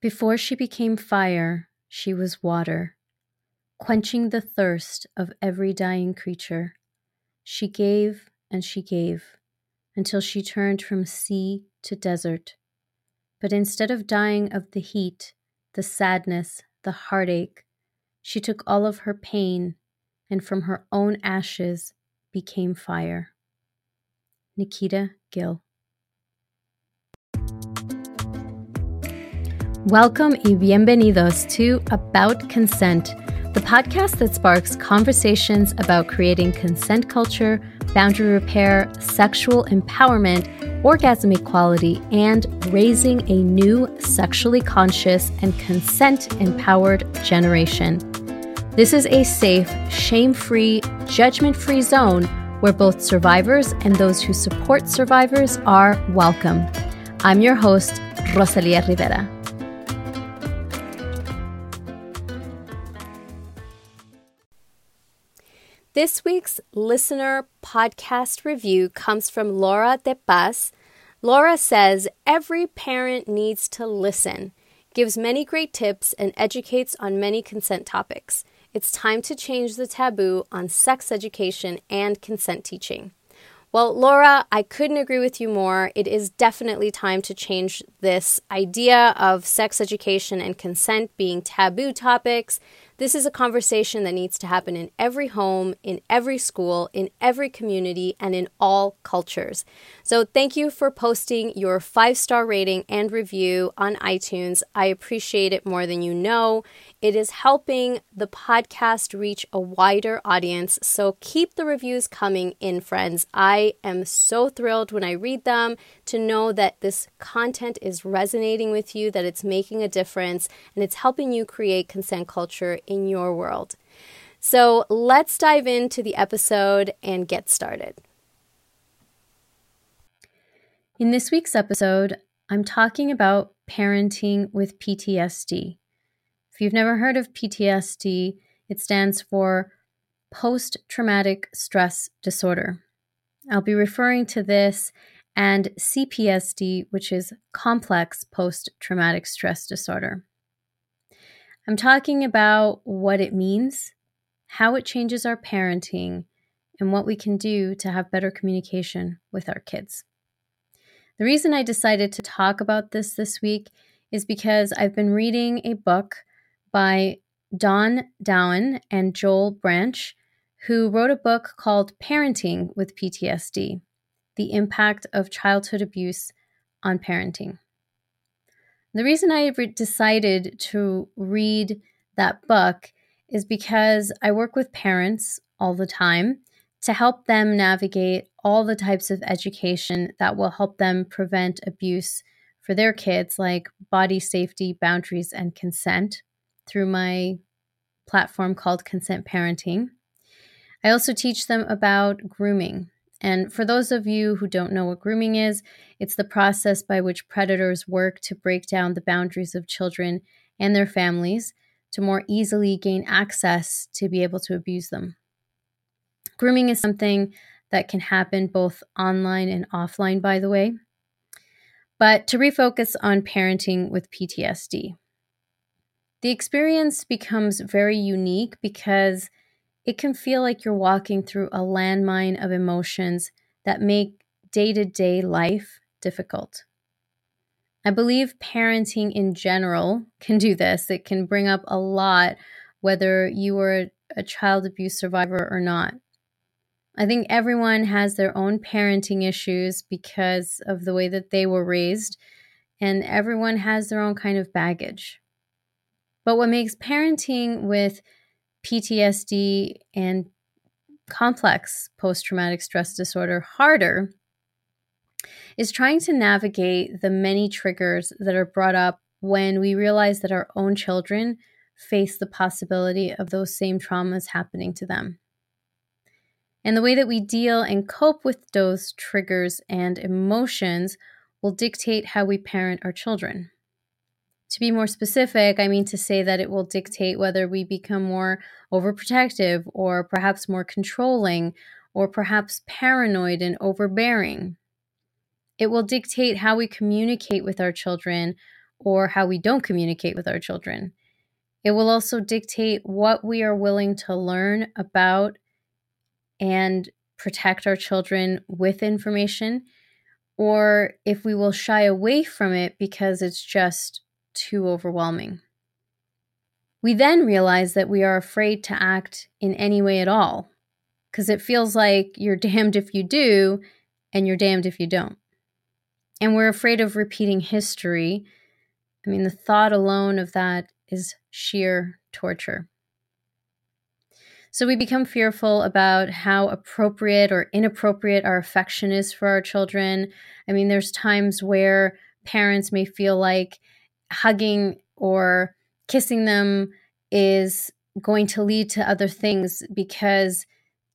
Before she became fire, she was water, quenching the thirst of every dying creature. She gave and she gave until she turned from sea to desert. But instead of dying of the heat, the sadness, the heartache, she took all of her pain and from her own ashes became fire. Nikita Gill. Welcome y bienvenidos to About Consent, the podcast that sparks conversations about creating consent culture, boundary repair, sexual empowerment, orgasm equality, and raising a new sexually conscious and consent empowered generation. This is a safe, shame free, judgment free zone where both survivors and those who support survivors are welcome. I'm your host, Rosalia Rivera. This week's listener podcast review comes from Laura de Paz. Laura says every parent needs to listen, gives many great tips, and educates on many consent topics. It's time to change the taboo on sex education and consent teaching. Well, Laura, I couldn't agree with you more. It is definitely time to change this idea of sex education and consent being taboo topics this is a conversation that needs to happen in every home, in every school, in every community, and in all cultures. So, thank you for posting your five star rating and review on iTunes. I appreciate it more than you know. It is helping the podcast reach a wider audience. So, keep the reviews coming in, friends. I am so thrilled when I read them to know that this content is resonating with you, that it's making a difference, and it's helping you create consent culture in your world. So let's dive into the episode and get started. In this week's episode, I'm talking about parenting with PTSD. If you've never heard of PTSD, it stands for post traumatic stress disorder. I'll be referring to this and CPSD, which is complex post traumatic stress disorder. I'm talking about what it means, how it changes our parenting, and what we can do to have better communication with our kids. The reason I decided to talk about this this week is because I've been reading a book by Dawn Dowen and Joel Branch, who wrote a book called Parenting with PTSD The Impact of Childhood Abuse on Parenting. The reason I re- decided to read that book is because I work with parents all the time to help them navigate all the types of education that will help them prevent abuse for their kids, like body safety, boundaries, and consent, through my platform called Consent Parenting. I also teach them about grooming and for those of you who don't know what grooming is, it's the process by which predators work to break down the boundaries of children and their families to more easily gain access to be able to abuse them. Grooming is something that can happen both online and offline, by the way. But to refocus on parenting with PTSD, the experience becomes very unique because it can feel like you're walking through a landmine of emotions that make day to day life difficult. I believe parenting in general can do this. It can bring up a lot, whether you are a child abuse survivor or not. I think everyone has their own parenting issues because of the way that they were raised, and everyone has their own kind of baggage. But what makes parenting with PTSD and complex post traumatic stress disorder harder is trying to navigate the many triggers that are brought up when we realize that our own children face the possibility of those same traumas happening to them. And the way that we deal and cope with those triggers and emotions will dictate how we parent our children. To be more specific, I mean to say that it will dictate whether we become more overprotective or perhaps more controlling or perhaps paranoid and overbearing. It will dictate how we communicate with our children, or how we don't communicate with our children. It will also dictate what we are willing to learn about and protect our children with information, or if we will shy away from it because it's just too overwhelming. We then realize that we are afraid to act in any way at all because it feels like you're damned if you do and you're damned if you don't. And we're afraid of repeating history. I mean, the thought alone of that is sheer torture. So we become fearful about how appropriate or inappropriate our affection is for our children. I mean, there's times where parents may feel like hugging or kissing them is going to lead to other things because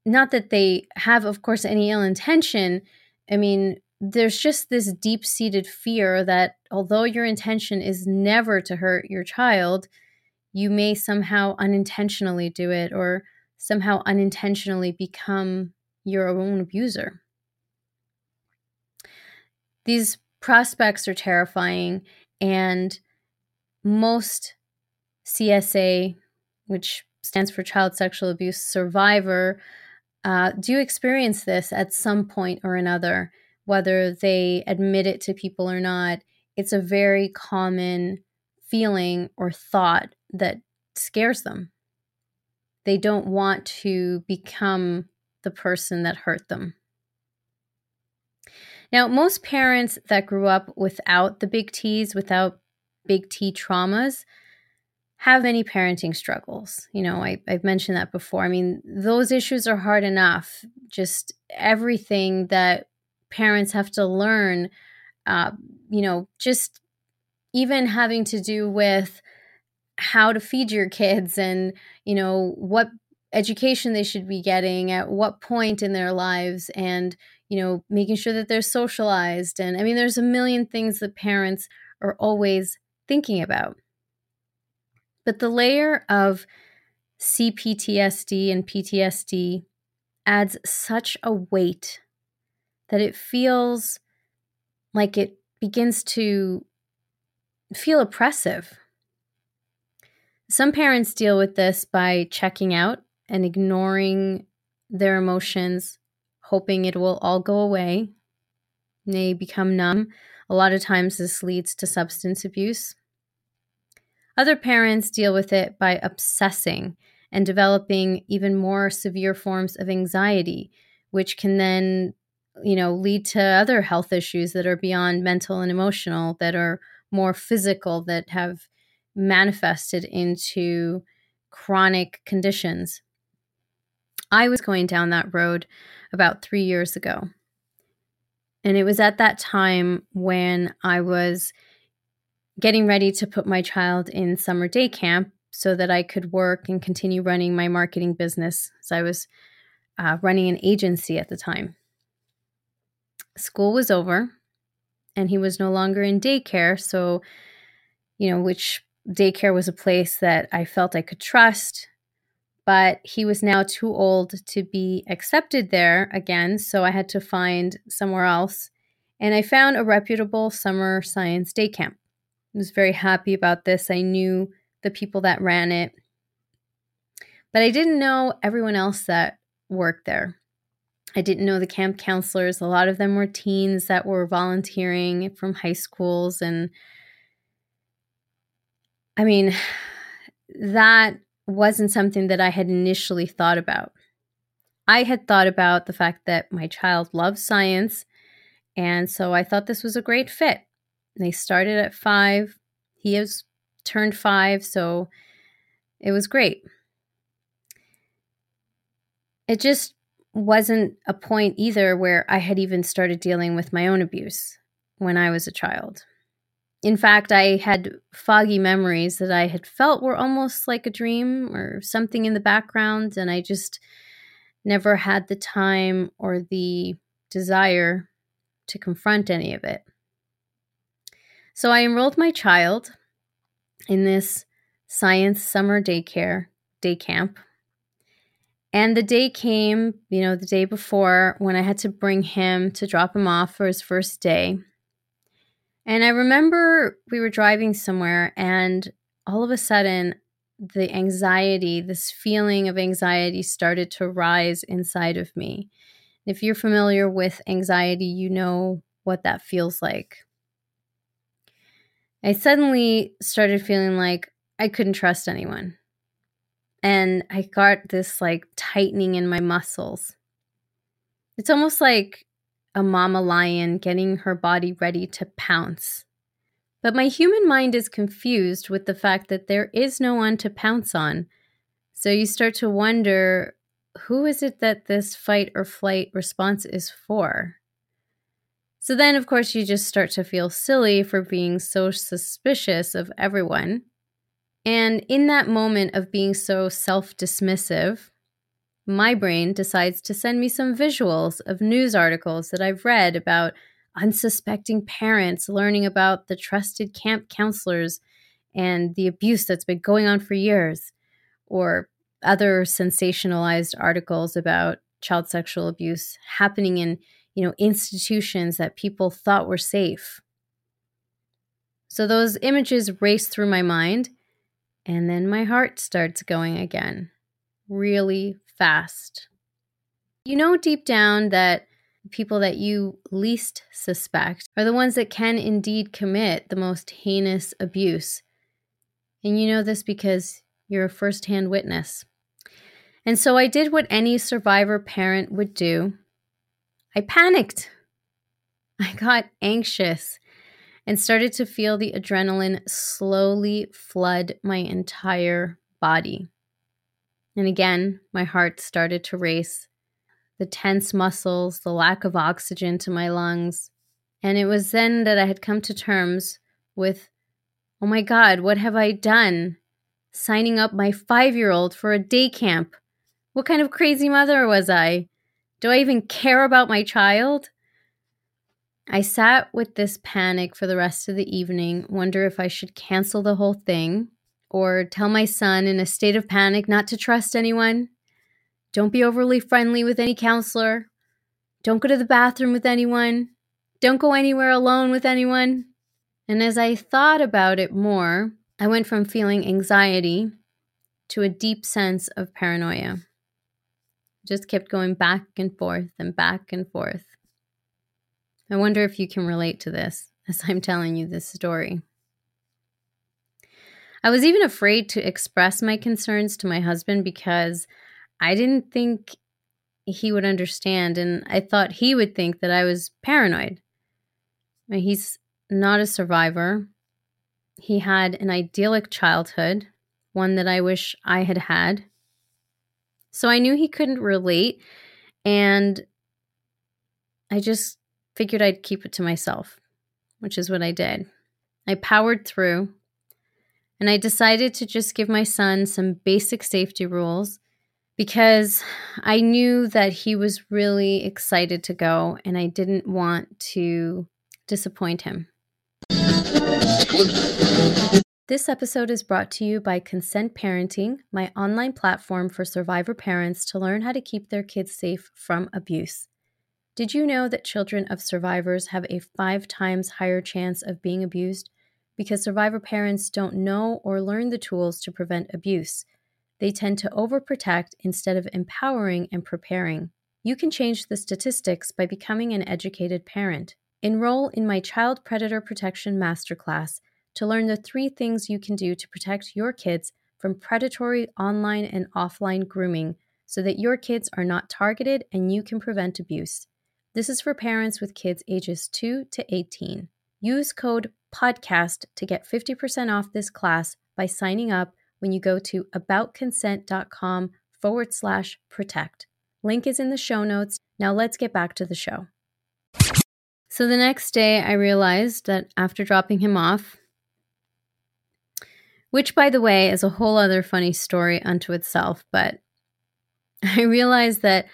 not that they have, of course, any ill intention. I mean, there's just this deep seated fear that although your intention is never to hurt your child, you may somehow unintentionally do it or somehow unintentionally become your own abuser. These prospects are terrifying, and most CSA, which stands for Child Sexual Abuse Survivor, uh, do experience this at some point or another, whether they admit it to people or not. It's a very common feeling or thought that scares them they don't want to become the person that hurt them. Now, most parents that grew up without the big T's, without big T traumas, have many parenting struggles. You know, I, have mentioned that before. I mean, those issues are hard enough. Just everything that parents have to learn, uh, you know, just even having to do with how to feed your kids and you know what education they should be getting at what point in their lives and you know making sure that they're socialized and i mean there's a million things that parents are always thinking about. But the layer of CPTSD and PTSD adds such a weight that it feels like it begins to feel oppressive. Some parents deal with this by checking out and ignoring their emotions, hoping it will all go away. They become numb. A lot of times, this leads to substance abuse. Other parents deal with it by obsessing and developing even more severe forms of anxiety, which can then, you know, lead to other health issues that are beyond mental and emotional, that are more physical, that have manifested into chronic conditions. I was going down that road about three years ago. And it was at that time when I was getting ready to put my child in summer day camp so that I could work and continue running my marketing business. So I was uh, running an agency at the time. School was over and he was no longer in daycare. So, you know, which daycare was a place that I felt I could trust, but he was now too old to be accepted there again, so I had to find somewhere else. And I found a reputable summer science day camp. I was very happy about this. I knew the people that ran it, but I didn't know everyone else that worked there. I didn't know the camp counselors. A lot of them were teens that were volunteering from high schools and I mean, that wasn't something that I had initially thought about. I had thought about the fact that my child loves science, and so I thought this was a great fit. They started at five. He has turned five, so it was great. It just wasn't a point either where I had even started dealing with my own abuse when I was a child in fact, I had foggy memories that I had felt were almost like a dream or something in the background, and I just never had the time or the desire to confront any of it. So I enrolled my child in this science summer daycare, day camp. And the day came, you know, the day before when I had to bring him to drop him off for his first day. And I remember we were driving somewhere, and all of a sudden, the anxiety, this feeling of anxiety, started to rise inside of me. If you're familiar with anxiety, you know what that feels like. I suddenly started feeling like I couldn't trust anyone. And I got this like tightening in my muscles. It's almost like a mama lion getting her body ready to pounce. But my human mind is confused with the fact that there is no one to pounce on. So you start to wonder who is it that this fight or flight response is for? So then, of course, you just start to feel silly for being so suspicious of everyone. And in that moment of being so self dismissive, my brain decides to send me some visuals of news articles that I've read about unsuspecting parents learning about the trusted camp counselors and the abuse that's been going on for years, or other sensationalized articles about child sexual abuse happening in you know institutions that people thought were safe. So those images race through my mind and then my heart starts going again. Really fast you know deep down that people that you least suspect are the ones that can indeed commit the most heinous abuse and you know this because you're a first-hand witness and so I did what any survivor parent would do I panicked. I got anxious and started to feel the adrenaline slowly flood my entire body. And again, my heart started to race. The tense muscles, the lack of oxygen to my lungs. And it was then that I had come to terms with oh my God, what have I done? Signing up my five year old for a day camp. What kind of crazy mother was I? Do I even care about my child? I sat with this panic for the rest of the evening, wonder if I should cancel the whole thing or tell my son in a state of panic not to trust anyone. Don't be overly friendly with any counselor. Don't go to the bathroom with anyone. Don't go anywhere alone with anyone. And as I thought about it more, I went from feeling anxiety to a deep sense of paranoia just kept going back and forth and back and forth. I wonder if you can relate to this as I'm telling you this story. I was even afraid to express my concerns to my husband because I didn't think he would understand, and I thought he would think that I was paranoid. He's not a survivor. He had an idyllic childhood, one that I wish I had had. So I knew he couldn't relate. And I just figured I'd keep it to myself, which is what I did. I powered through and I decided to just give my son some basic safety rules because I knew that he was really excited to go and I didn't want to disappoint him. This episode is brought to you by Consent Parenting, my online platform for survivor parents to learn how to keep their kids safe from abuse. Did you know that children of survivors have a five times higher chance of being abused? Because survivor parents don't know or learn the tools to prevent abuse. They tend to overprotect instead of empowering and preparing. You can change the statistics by becoming an educated parent. Enroll in my Child Predator Protection Masterclass to learn the three things you can do to protect your kids from predatory online and offline grooming so that your kids are not targeted and you can prevent abuse. This is for parents with kids ages 2 to 18. Use code PODCAST to get 50% off this class by signing up when you go to aboutconsent.com forward slash protect. Link is in the show notes. Now let's get back to the show. So the next day, I realized that after dropping him off, which, by the way, is a whole other funny story unto itself. But I realized that,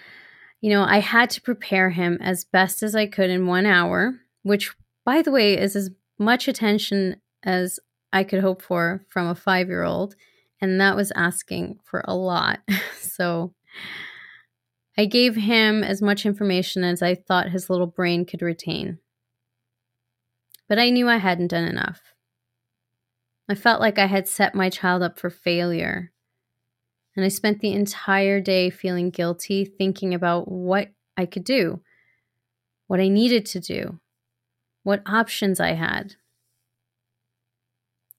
you know, I had to prepare him as best as I could in one hour, which, by the way, is as much attention as I could hope for from a five year old. And that was asking for a lot. so I gave him as much information as I thought his little brain could retain. but I knew I hadn't done enough. I felt like I had set my child up for failure. And I spent the entire day feeling guilty, thinking about what I could do, what I needed to do, what options I had.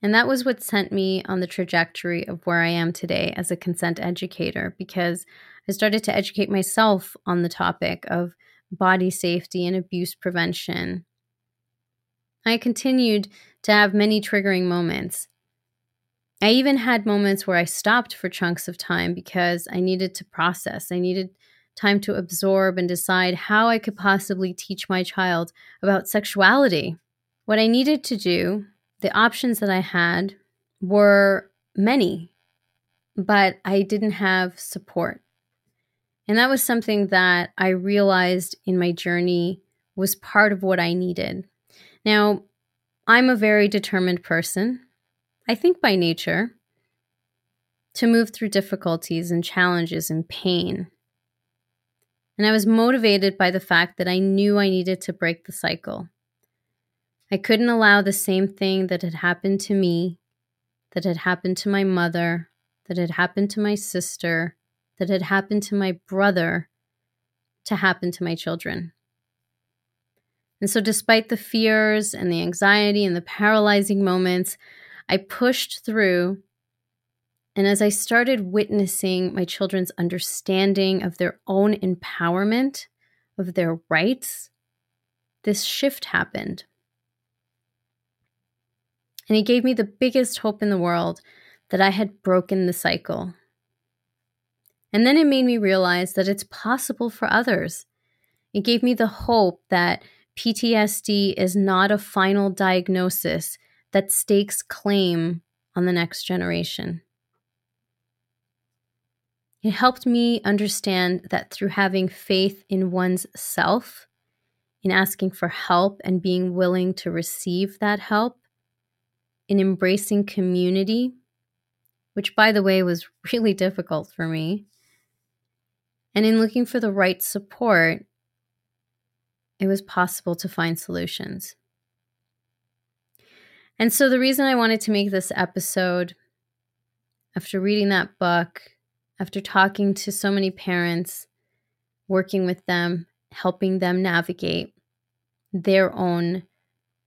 And that was what sent me on the trajectory of where I am today as a consent educator because I started to educate myself on the topic of body safety and abuse prevention. I continued to have many triggering moments. I even had moments where I stopped for chunks of time because I needed to process. I needed time to absorb and decide how I could possibly teach my child about sexuality. What I needed to do the options that I had were many, but I didn't have support. And that was something that I realized in my journey was part of what I needed. Now, I'm a very determined person, I think by nature, to move through difficulties and challenges and pain. And I was motivated by the fact that I knew I needed to break the cycle. I couldn't allow the same thing that had happened to me, that had happened to my mother, that had happened to my sister, that had happened to my brother, to happen to my children. And so, despite the fears and the anxiety and the paralyzing moments, I pushed through. And as I started witnessing my children's understanding of their own empowerment, of their rights, this shift happened. And he gave me the biggest hope in the world that I had broken the cycle. And then it made me realize that it's possible for others. It gave me the hope that PTSD is not a final diagnosis that stakes claim on the next generation. It helped me understand that through having faith in one's self, in asking for help and being willing to receive that help, in embracing community, which, by the way, was really difficult for me, and in looking for the right support, it was possible to find solutions. And so, the reason I wanted to make this episode, after reading that book, after talking to so many parents, working with them, helping them navigate their own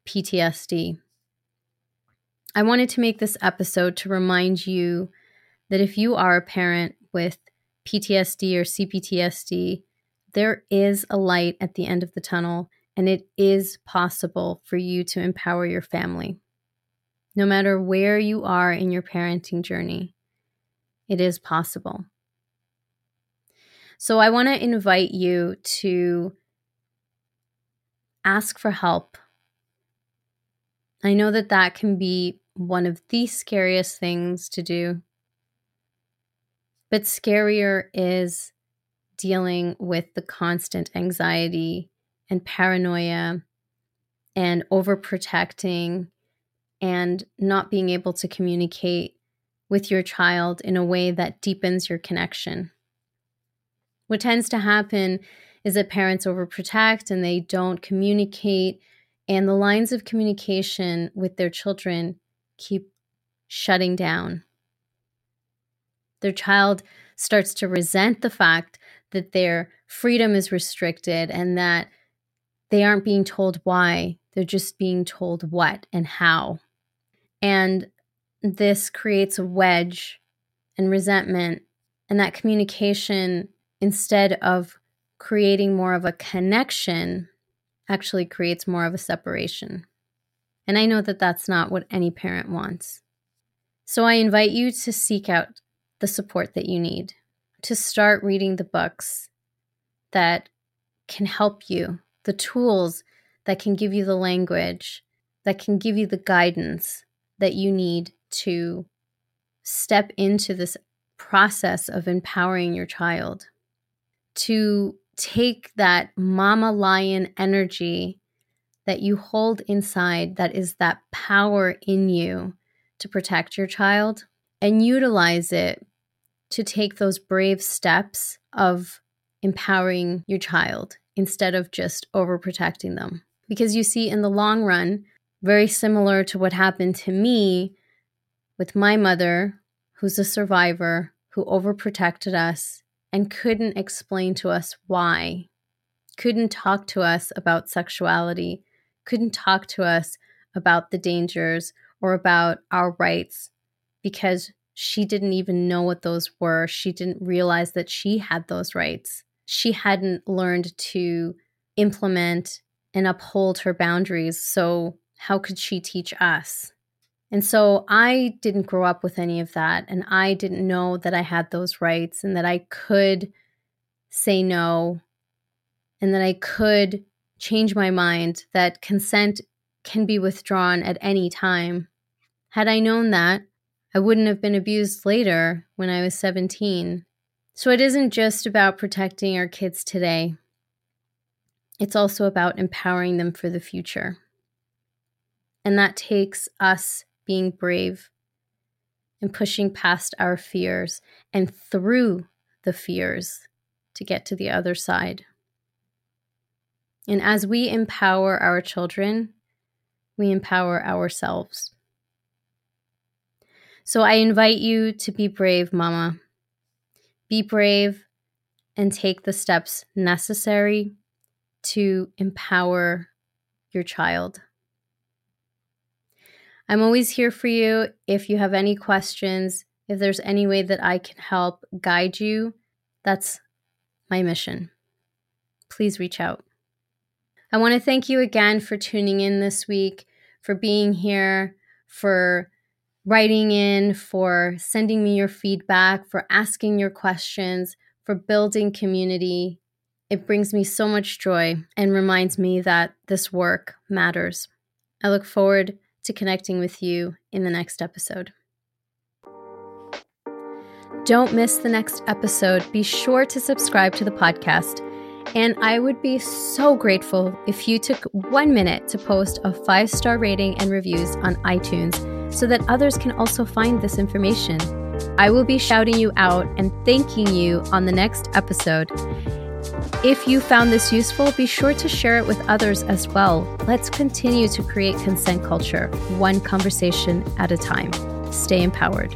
PTSD, I wanted to make this episode to remind you that if you are a parent with PTSD or CPTSD, there is a light at the end of the tunnel, and it is possible for you to empower your family. No matter where you are in your parenting journey, it is possible. So, I want to invite you to ask for help. I know that that can be one of the scariest things to do. But scarier is dealing with the constant anxiety and paranoia and overprotecting and not being able to communicate with your child in a way that deepens your connection. What tends to happen is that parents overprotect and they don't communicate, and the lines of communication with their children keep shutting down. Their child starts to resent the fact that their freedom is restricted and that they aren't being told why, they're just being told what and how. And this creates a wedge and resentment, and that communication, instead of creating more of a connection, actually creates more of a separation. And I know that that's not what any parent wants. So I invite you to seek out the support that you need, to start reading the books that can help you, the tools that can give you the language, that can give you the guidance that you need to step into this process of empowering your child, to take that mama lion energy that you hold inside that is that power in you to protect your child and utilize it to take those brave steps of empowering your child instead of just overprotecting them. Because you see, in the long run, Very similar to what happened to me with my mother, who's a survivor, who overprotected us and couldn't explain to us why, couldn't talk to us about sexuality, couldn't talk to us about the dangers or about our rights because she didn't even know what those were. She didn't realize that she had those rights. She hadn't learned to implement and uphold her boundaries. So, how could she teach us? And so I didn't grow up with any of that. And I didn't know that I had those rights and that I could say no and that I could change my mind, that consent can be withdrawn at any time. Had I known that, I wouldn't have been abused later when I was 17. So it isn't just about protecting our kids today, it's also about empowering them for the future. And that takes us being brave and pushing past our fears and through the fears to get to the other side. And as we empower our children, we empower ourselves. So I invite you to be brave, Mama. Be brave and take the steps necessary to empower your child. I'm always here for you. If you have any questions, if there's any way that I can help guide you, that's my mission. Please reach out. I want to thank you again for tuning in this week, for being here, for writing in, for sending me your feedback, for asking your questions, for building community. It brings me so much joy and reminds me that this work matters. I look forward to connecting with you in the next episode. Don't miss the next episode. Be sure to subscribe to the podcast. And I would be so grateful if you took one minute to post a five star rating and reviews on iTunes so that others can also find this information. I will be shouting you out and thanking you on the next episode. If you found this useful, be sure to share it with others as well. Let's continue to create consent culture, one conversation at a time. Stay empowered.